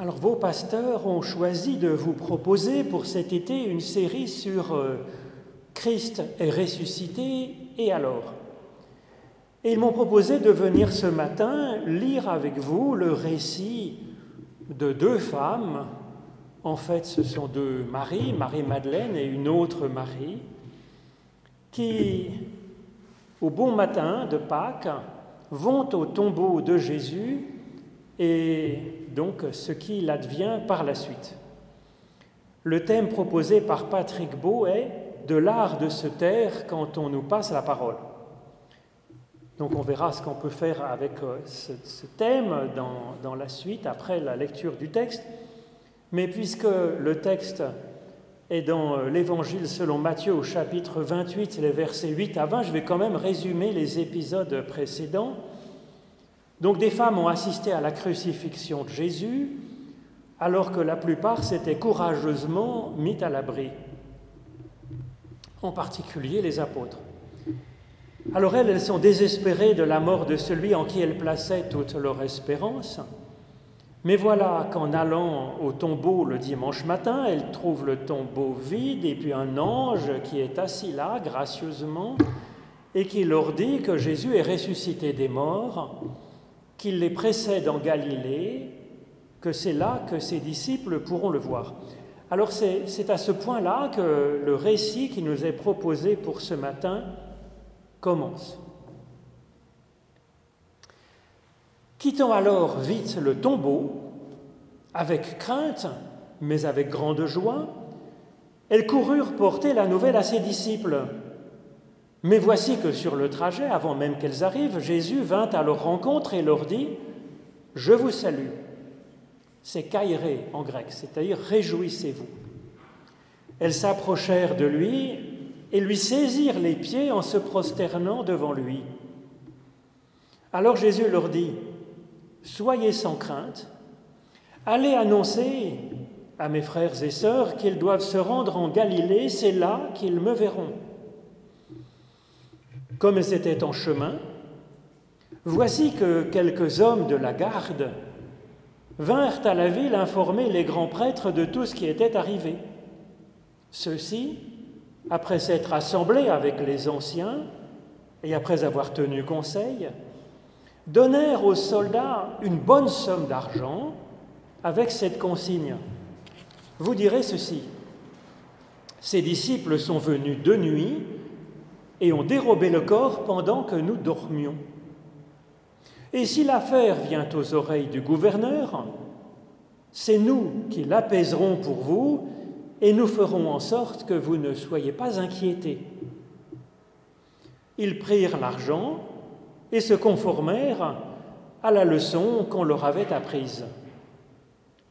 Alors vos pasteurs ont choisi de vous proposer pour cet été une série sur euh, Christ est ressuscité et alors Et ils m'ont proposé de venir ce matin lire avec vous le récit de deux femmes. En fait, ce sont deux Marie, Marie-Madeleine et une autre Marie, qui, au bon matin de Pâques, vont au tombeau de Jésus et donc ce qu'il advient par la suite. Le thème proposé par Patrick Beau est de l'art de se taire quand on nous passe la parole. Donc on verra ce qu'on peut faire avec euh, ce, thème dans, dans, la suite, après la lecture du texte. Mais puisque le texte est dans euh, l'Évangile selon Matthieu au chapitre 28, les versets 8 à 20, je vais quand même résumer les épisodes précédents. Donc des femmes ont assisté à la crucifixion de Jésus, alors que la plupart s'étaient courageusement mis à l'abri en particulier les apôtres. Alors elles, elles sont désespérées de la mort de celui en qui elles plaçaient toute leur espérance. Mais voilà qu'en allant au tombeau le dimanche matin, elles trouvent le tombeau vide et puis un ange qui est assis là gracieusement et qui leur dit que Jésus est ressuscité des morts, qu'il les précède en Galilée, que c'est là que ses disciples pourront le voir. Alors c'est à ce point-là que le récit qui nous est proposé pour ce matin commence. Quittant alors vite le tombeau, avec crainte, mais avec grande joie, elles coururent porter la nouvelle à ses disciples. Mais voici que sur le trajet, avant même qu'elles arrivent, Jésus vint à leur rencontre et leur dit, Je vous salue c'est kairé en grec, c'est-à-dire réjouissez-vous. Elles s'approchèrent de lui et lui saisirent les pieds en se prosternant devant lui. Alors Jésus leur dit, Soyez sans crainte, allez annoncer à mes frères et sœurs qu'ils doivent se rendre en Galilée, c'est là qu'ils me verront. Comme étaient en chemin, voici que quelques hommes de la garde vinrent à la ville informer les grands prêtres de tout ce qui était arrivé. Ceux-ci, après s'être assemblés avec les anciens et après avoir tenu conseil, donnèrent aux soldats une bonne somme d'argent avec cette consigne. Vous direz ceci, ces disciples sont venus de nuit et ont dérobé le corps pendant que nous dormions. Et si l'affaire vient aux oreilles du gouverneur, c'est nous qui l'apaiserons pour vous et nous ferons en sorte que vous ne soyez pas inquiétés. Ils prirent l'argent et se conformèrent à la leçon qu'on leur avait apprise.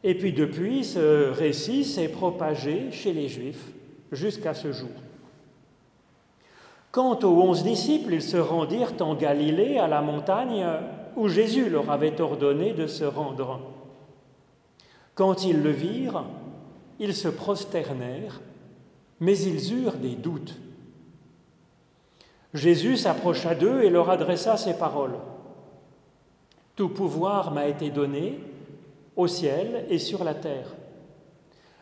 Et puis depuis, ce récit s'est propagé chez les Juifs jusqu'à ce jour. Quant aux onze disciples, ils se rendirent en Galilée, à la montagne où Jésus leur avait ordonné de se rendre. Quand ils le virent, ils se prosternèrent, mais ils eurent des doutes. Jésus s'approcha d'eux et leur adressa ces paroles. Tout pouvoir m'a été donné au ciel et sur la terre.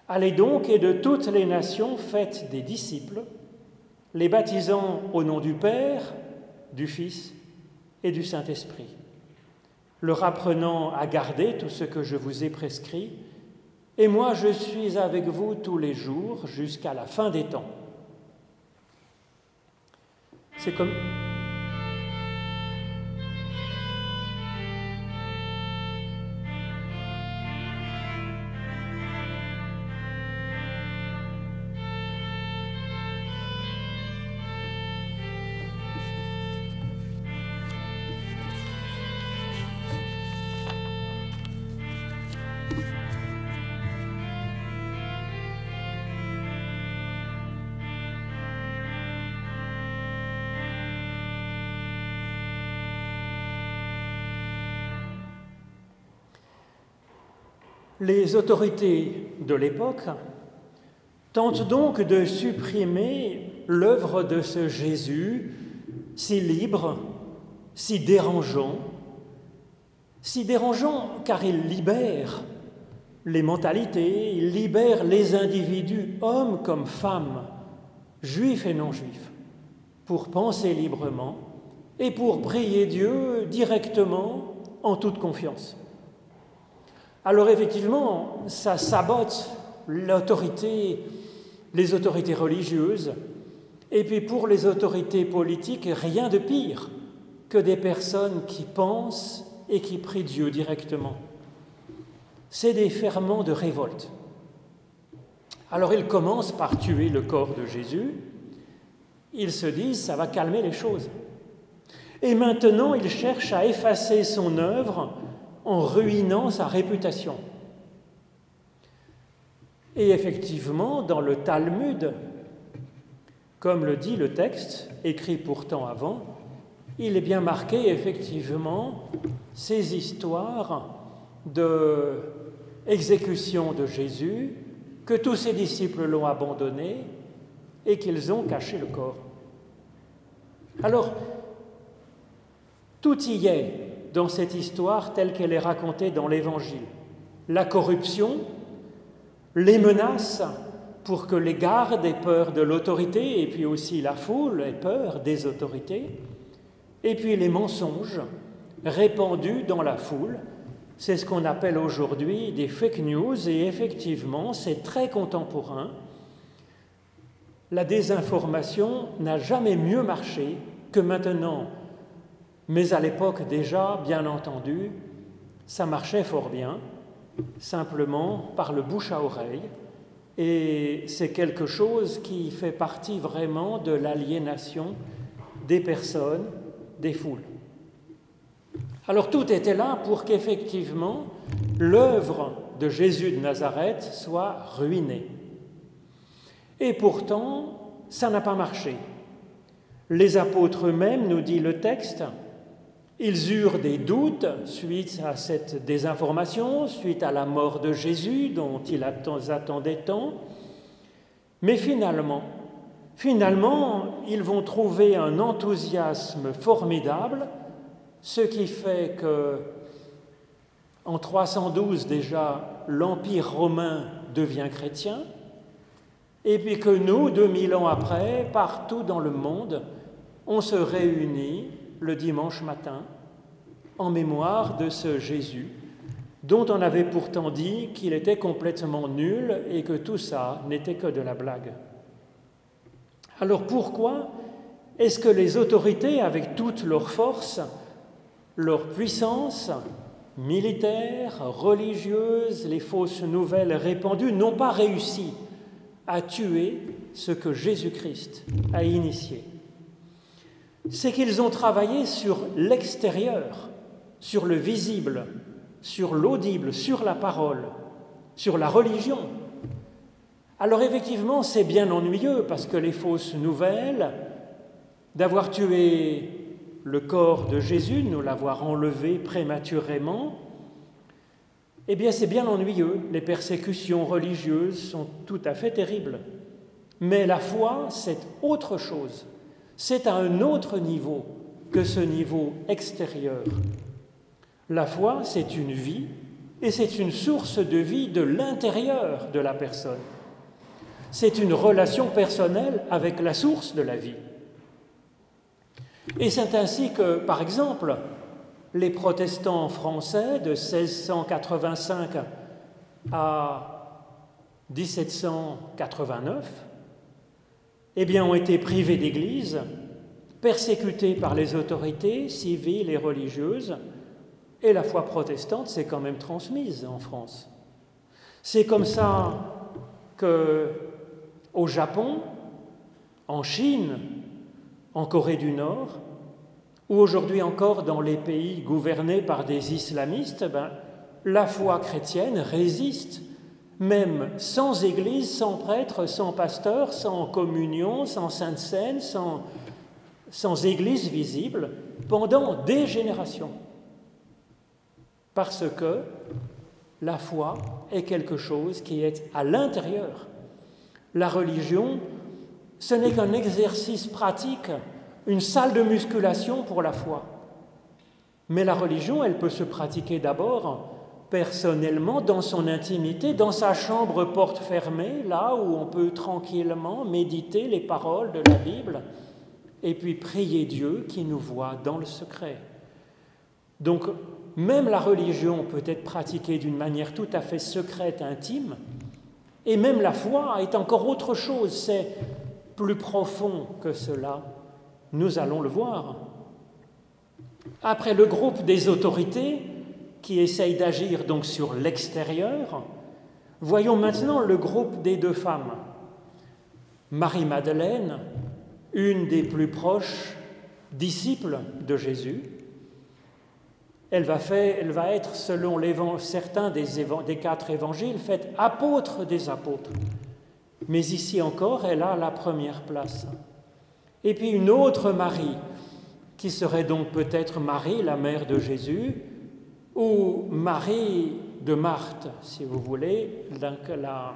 Allez donc et de toutes les nations faites des disciples, les baptisant au nom du Père, du Fils et du Saint-Esprit leur apprenant à garder tout ce que je vous ai prescrit, et moi je suis avec vous tous les jours jusqu'à la fin des temps. C'est comme... Les autorités de l'époque tentent donc de supprimer l'œuvre de ce Jésus si libre, si dérangeant, si dérangeant car il libère les mentalités, il libère les individus, hommes comme femmes, juifs et non juifs, pour penser librement et pour prier Dieu directement en toute confiance. Alors effectivement, ça sabote l'autorité, les autorités religieuses, et puis pour les autorités politiques, rien de pire que des personnes qui pensent et qui prient Dieu directement. C'est des ferments de révolte. Alors ils commencent par tuer le corps de Jésus. Ils se disent, ça va calmer les choses. Et maintenant, ils cherchent à effacer son œuvre en ruinant sa réputation. Et effectivement, dans le Talmud, comme le dit le texte, écrit pourtant avant, il est bien marqué effectivement ces histoires de exécution de Jésus, que tous ses disciples l'ont abandonné et qu'ils ont caché le corps. Alors, tout y est dans cette histoire telle qu'elle est racontée dans l'Évangile. La corruption, les menaces pour que les gardes aient peur de l'autorité, et puis aussi la foule ait peur des autorités, et puis les mensonges répandus dans la foule. C'est ce qu'on appelle aujourd'hui des fake news, et effectivement, c'est très contemporain. La désinformation n'a jamais mieux marché que maintenant mais à l'époque déjà, bien entendu, ça marchait fort bien, simplement par le bouche à oreille, et c'est quelque chose qui fait partie vraiment de l'aliénation des personnes, des foules. Alors tout était là pour qu'effectivement l'œuvre de Jésus de Nazareth soit ruinée. Et pourtant, ça n'a pas marché. Les apôtres eux-mêmes, nous dit le texte, ils eurent des doutes suite à cette désinformation, suite à la mort de Jésus dont ils attendaient tant. Mais finalement, finalement, ils vont trouver un enthousiasme formidable, ce qui fait que en 312 déjà, l'Empire romain devient chrétien, et puis que nous, 2000 ans après, partout dans le monde, on se réunit le dimanche matin en mémoire de ce Jésus dont on avait pourtant dit qu'il était complètement nul et que tout ça n'était que de la blague. Alors pourquoi est-ce que les autorités, avec toute leur force, leur puissance militaire, religieuse, les fausses nouvelles répandues, n'ont pas réussi à tuer ce que Jésus-Christ a initié? C'est qu'ils ont travaillé sur l'extérieur, sur le visible, sur l'audible, sur la parole, sur la religion. Alors effectivement, c'est bien ennuyeux parce que les fausses nouvelles d'avoir tué le corps de Jésus, nous l'avoir enlevé prématurément, eh bien c'est bien ennuyeux. Les persécutions religieuses sont tout à fait terribles. Mais la foi, c'est autre chose c'est à un autre niveau que ce niveau extérieur. La foi, c'est une vie et c'est une source de vie de l'intérieur de la personne. C'est une relation personnelle avec la source de la vie. Et c'est ainsi que, par exemple, les protestants français de 1685 à 1789 eh bien, ont été privés d'église, persécutés par les autorités civiles et religieuses, et la foi protestante s'est quand même transmise en France. C'est comme ça que au Japon, en Chine, en Corée du Nord, ou aujourd'hui encore dans les pays gouvernés par des islamistes, ben, la foi chrétienne résiste même sans église, sans prêtre, sans pasteur, sans communion, sans sainte scène, sans, sans église visible, pendant des générations. Parce que la foi est quelque chose qui est à l'intérieur. La religion, ce n'est qu'un exercice pratique, une salle de musculation pour la foi. Mais la religion, elle peut se pratiquer d'abord personnellement, dans son intimité, dans sa chambre porte fermée, là où on peut tranquillement méditer les paroles de la Bible, et puis prier Dieu qui nous voit dans le secret. Donc, même la religion peut être pratiquée d'une manière tout à fait secrète, intime, et même la foi est encore autre chose, c'est plus profond que cela. Nous allons le voir. Après le groupe des autorités qui essayent d'agir donc sur l'extérieur, voyons maintenant le groupe des deux femmes. Marie-Madeleine, une des plus proches disciples de Jésus, elle va, elle va être, selon certains des, des, quatre évangiles, faite apôtre des apôtres. Mais ici encore, elle a la première place. Et puis une autre Marie, qui serait donc peut-être Marie, la mère de Jésus, ou Marie de Marthe, si vous voulez, la,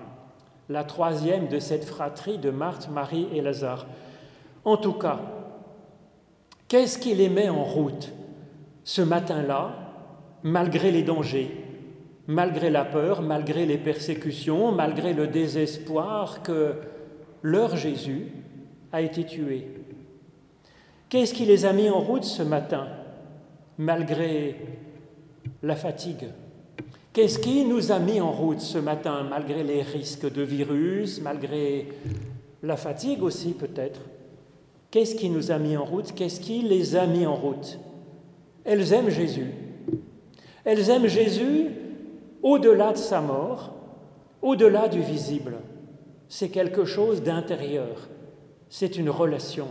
la troisième de cette fratrie de Marthe, Marie et Lazare. En tout cas, qu'est-ce qui les met en route ce matin-là, malgré les dangers, malgré la peur, malgré les persécutions, malgré le désespoir que leur Jésus a été tué? Qu'est-ce qui les a mis en route ce matin, malgré la fatigue Qu'est-ce qui nous a mis en route ce matin, malgré les risques de virus, malgré la fatigue aussi peut-être? Qu'est-ce qui nous a mis en route? Qu'est-ce qui les a mis en route? Elles aiment Jésus. Elles aiment Jésus au-delà de sa mort, au-delà du visible. C'est quelque chose d'intérieur, c'est une relation.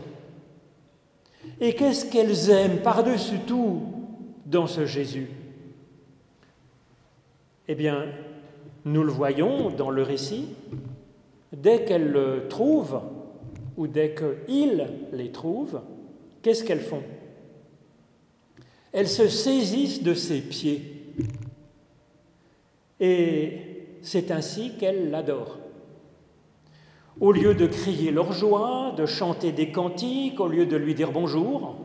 Et qu'est-ce qu'elles aiment par-dessus tout dans ce Jésus? Eh bien, nous le voyons dans le récit, dès qu'elles le trouvent, ou dès qu'ils les trouvent, qu'est-ce qu'elles font? Elles se saisissent de ses pieds. Et c'est ainsi qu'elles l'adorent. Au lieu de crier leur joie, de chanter des cantiques, au lieu de lui dire bonjour,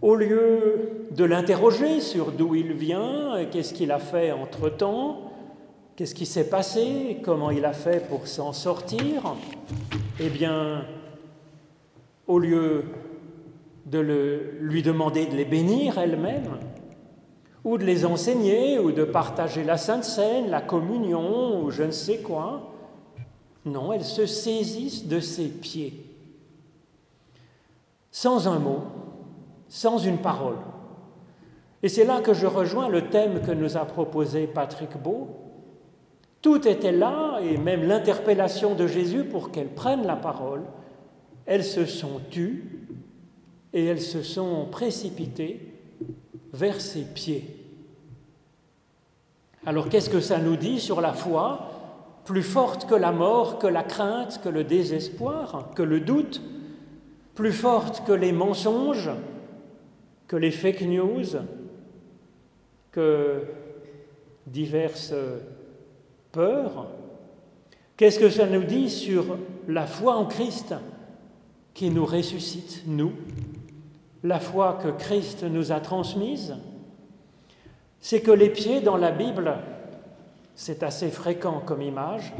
au lieu de l'interroger sur d'où il vient, qu'est-ce qu'il a fait entre-temps, qu'est-ce qui s'est passé, comment il a fait pour s'en sortir, eh bien, au lieu de lui demander de les bénir elle-même, ou de les enseigner, ou de partager la Sainte Seine, la communion, ou je ne sais quoi. Non, elles se saisissent de ses pieds, sans un mot, sans une parole. Et c'est là que je rejoins le thème que nous a proposé Patrick Beau. Tout était là, et même l'interpellation de Jésus pour qu'elles prennent la parole. Elles se sont tues et elles se sont précipitées vers ses pieds. Alors qu'est-ce que ça nous dit sur la foi? Plus forte que la mort, que la crainte, que le désespoir, que le doute, plus forte que les mensonges, que les fake news, que diverses peurs. Qu'est-ce que ça nous dit sur la foi en Christ qui nous ressuscite, nous, la foi que Christ nous a transmise? C'est que les pieds dans la Bible, c'est assez fréquent comme image,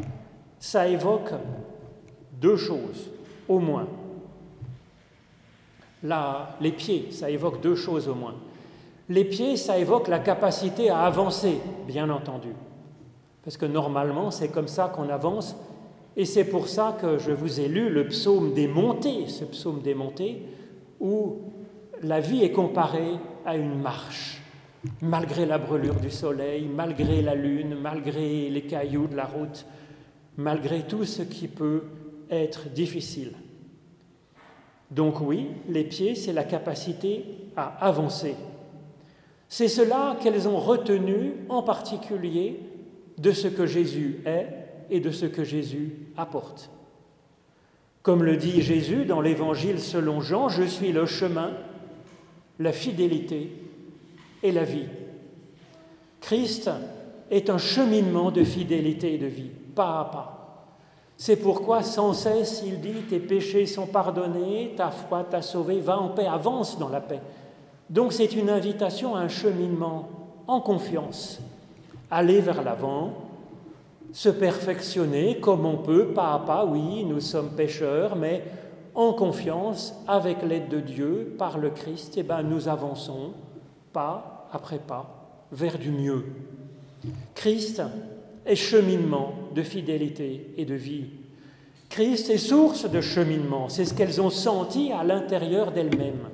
ça évoque deux choses, au moins. Là, les pieds, ça évoque deux choses au moins. Les pieds, ça évoque la capacité à avancer, bien entendu. Parce que normalement, c'est comme ça qu'on avance. Et c'est pour ça que je vous ai lu le psaume des montées, ce psaume des montées, où la vie est comparée à une marche malgré la brûlure du soleil, malgré la lune, malgré les cailloux de la route, malgré tout ce qui peut être difficile. Donc oui, les pieds, c'est la capacité à avancer. C'est cela qu'elles ont retenu en particulier de ce que Jésus est et de ce que Jésus apporte. Comme le dit Jésus dans l'Évangile selon Jean, je suis le chemin, la fidélité et la vie. Christ est un cheminement de fidélité et de vie, pas à pas. C'est pourquoi sans cesse il dit tes péchés sont pardonnés, ta foi t'a sauvé, va en paix, avance dans la paix. Donc c'est une invitation à un cheminement en confiance, aller vers l'avant, se perfectionner comme on peut, pas à pas, oui, nous sommes pécheurs, mais en confiance, avec l'aide de Dieu, par le Christ, eh ben, nous avançons pas après pas vers du mieux. Christ est cheminement de fidélité et de vie. Christ est source de cheminement, c'est ce qu'elles ont senti à l'intérieur d'elles-mêmes.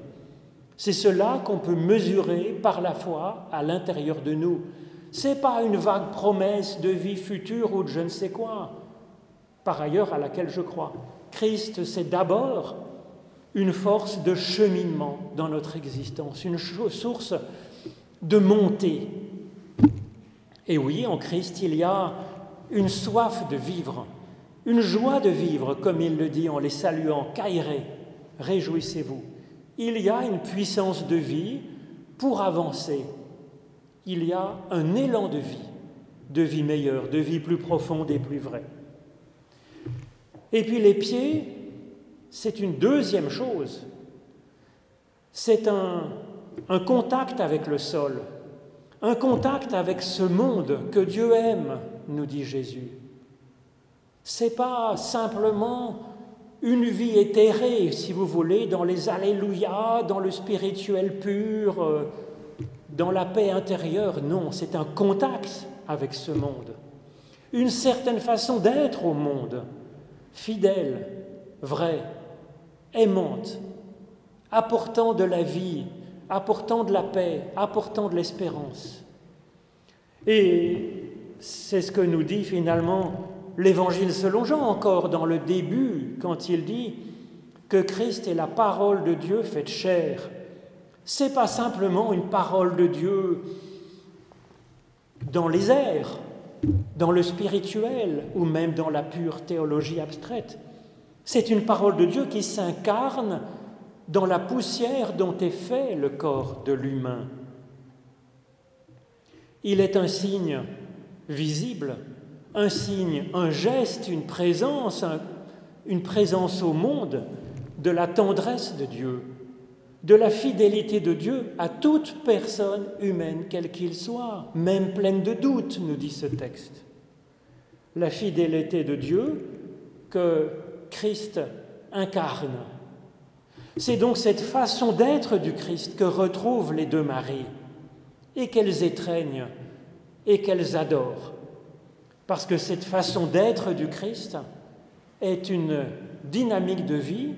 C'est cela qu'on peut mesurer par la foi à l'intérieur de nous. Ce n'est pas une vague promesse de vie future ou de je ne sais quoi, par ailleurs à laquelle je crois. Christ, c'est d'abord une force de cheminement dans notre existence, une source de montée. Et oui, en Christ, il y a une soif de vivre, une joie de vivre, comme il le dit en les saluant, Kairé, réjouissez-vous. Il y a une puissance de vie pour avancer. Il y a un élan de vie, de vie meilleure, de vie plus profonde et plus vraie. Et puis les pieds, c'est une deuxième chose. C'est un, un contact avec le sol, un contact avec ce monde que Dieu aime, nous dit Jésus. C'est pas simplement une vie éthérée, si vous voulez, dans les Alléluia, dans le spirituel pur, euh, dans la paix intérieure. Non, c'est un contact avec ce monde, une certaine façon d'être au monde, fidèle, vraie, aimante, apportant de la vie, apportant de la paix, apportant de l'espérance. Et c'est ce que nous dit finalement l'évangile selon Jean encore dans le début, quand il dit que Christ est la parole de Dieu faite chair. C'est pas simplement une parole de Dieu dans les airs, dans le spirituel ou même dans la pure théologie abstraite. C'est une parole de Dieu qui s'incarne dans la poussière dont est fait le corps de l'humain. Il est un signe visible un signe, un geste, une présence, une présence au monde de la tendresse de Dieu, de la fidélité de Dieu à toute personne humaine, quelle qu'il soit, même pleine de doutes, nous dit ce texte. La fidélité de Dieu que Christ incarne. C'est donc cette façon d'être du Christ que retrouvent les deux Maries et qu'elles étreignent et qu'elles adorent. Parce que cette façon d'être du Christ est une dynamique de vie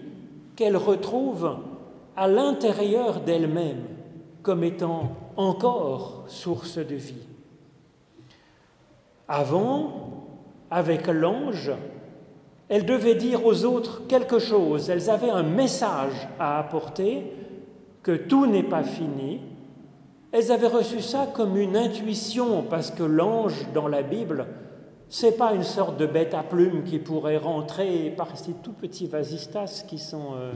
qu'elle retrouve à l'intérieur d'elle-même comme étant encore source de vie. Avant, avec l'ange, elle devait dire aux autres quelque chose, elles avaient un message à apporter, que tout n'est pas fini. Elles avaient reçu ça comme une intuition, parce que l'ange dans la Bible c'est pas une sorte de bête à plumes qui pourrait rentrer par ces tout petits vasistas qui sont euh,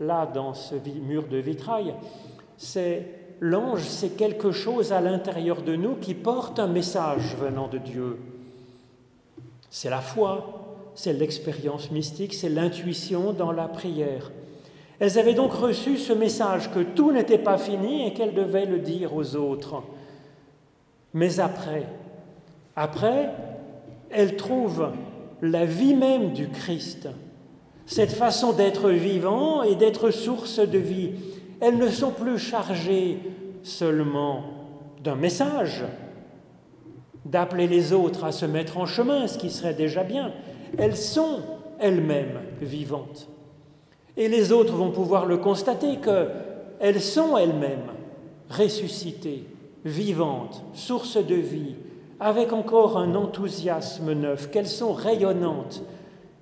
là dans ce mur de vitrail. C'est l'ange, c'est quelque chose à l'intérieur de nous qui porte un message venant de Dieu. C'est la foi, c'est l'expérience mystique, c'est l'intuition dans la prière. Elles avaient donc reçu ce message que tout n'était pas fini et qu'elles devaient le dire aux autres. Mais après, après, elle trouve la vie même du Christ, cette façon d'être vivant et d'être source de vie. Elles ne sont plus chargées seulement d'un message, d'appeler les autres à se mettre en chemin, ce qui serait déjà bien. Elles sont elles-mêmes vivantes. Et les autres vont pouvoir le constater qu'elles sont elles-mêmes ressuscitées, vivantes, source de vie, avec encore un enthousiasme neuf, qu'elles sont rayonnantes,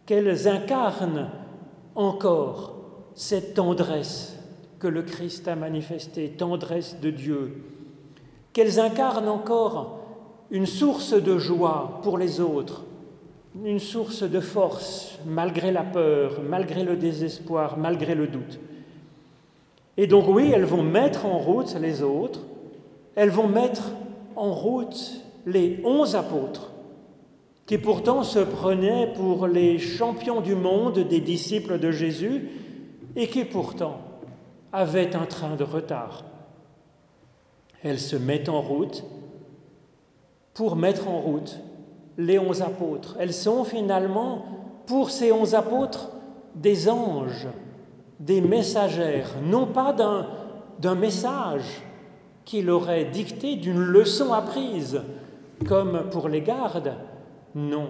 qu'elles incarnent encore cette tendresse que le Christ a manifestée, tendresse de Dieu, qu'elles incarnent encore une source de joie pour les autres, une source de force malgré la peur, malgré le désespoir, malgré le doute. Et donc oui, elles vont mettre en route les autres, elles vont mettre en route les onze apôtres, qui pourtant se prenaient pour les champions du monde des disciples de Jésus et qui pourtant avaient un train de retard. Elles se mettent en route pour mettre en route les onze apôtres. Elles sont finalement, pour ces onze apôtres, des anges, des messagères, non pas d'un message qui leur est dicté, d'une leçon apprise, comme pour les gardes, non.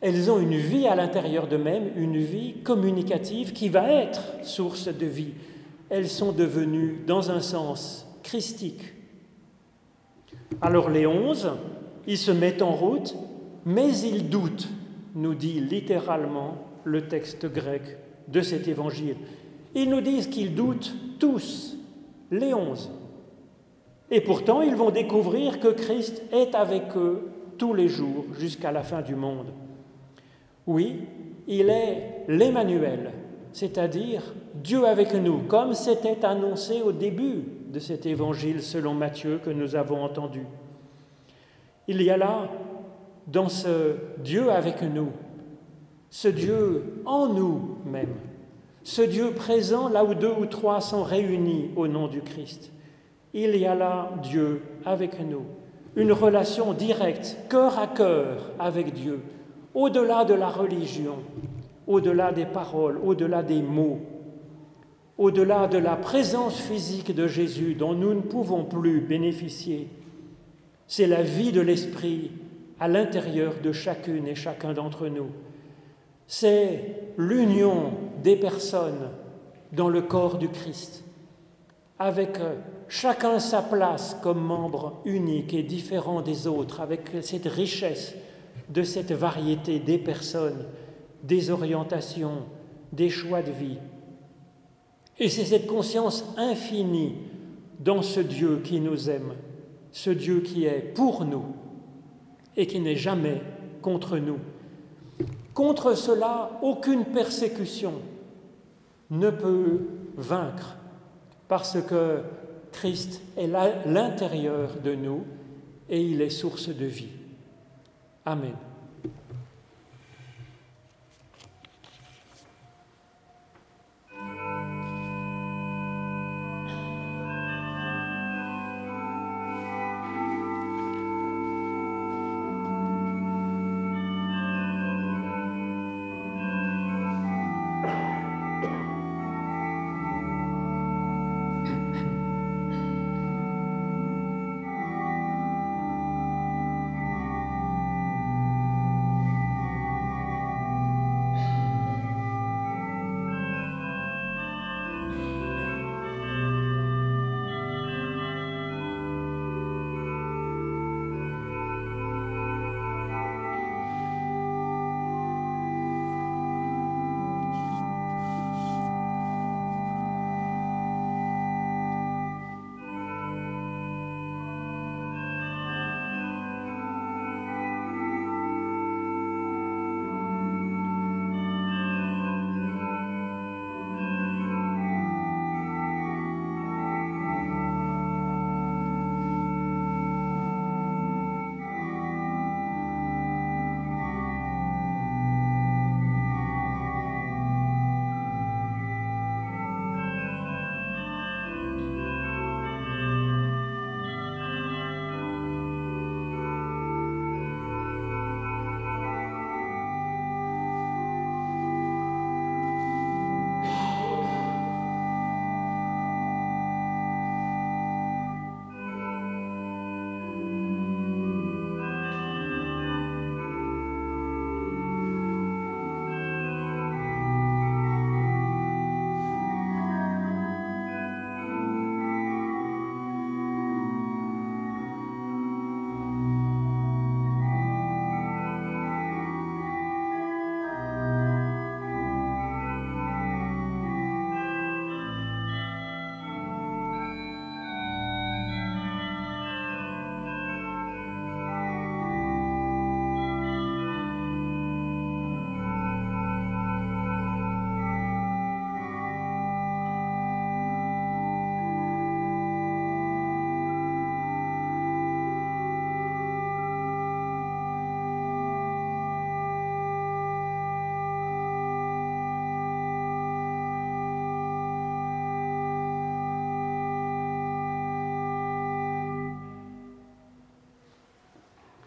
Elles ont une vie à l'intérieur d'eux-mêmes, une vie communicative qui va être source de vie. Elles sont devenues, dans un sens, christiques. Alors les onze, ils se mettent en route, mais ils doutent, nous dit littéralement le texte grec de cet évangile. Ils nous disent qu'ils doutent tous, les onze. Et pourtant, ils vont découvrir que Christ est avec eux tous les jours jusqu'à la fin du monde. Oui, il est l'Emmanuel, c'est-à-dire Dieu avec nous, comme c'était annoncé au début de cet évangile selon Matthieu que nous avons entendu. Il y a là, dans ce Dieu avec nous, ce Dieu en nous même, ce Dieu présent là où deux ou trois sont réunis au nom du Christ. Il y a là Dieu avec nous, une relation directe, cœur à cœur avec Dieu, au-delà de la religion, au-delà des paroles, au-delà des mots, au-delà de la présence physique de Jésus dont nous ne pouvons plus bénéficier. C'est la vie de l'Esprit à l'intérieur de chacune et chacun d'entre nous. C'est l'union des personnes dans le corps du Christ, avec chacun sa place comme membre unique et différent des autres, avec cette richesse de cette variété des personnes, des orientations, des choix de vie. Et c'est cette conscience infinie dans ce Dieu qui nous aime, ce Dieu qui est pour nous et qui n'est jamais contre nous. Contre cela, aucune persécution ne peut vaincre, parce que Christ est l'intérieur de nous et il est source de vie. Amen.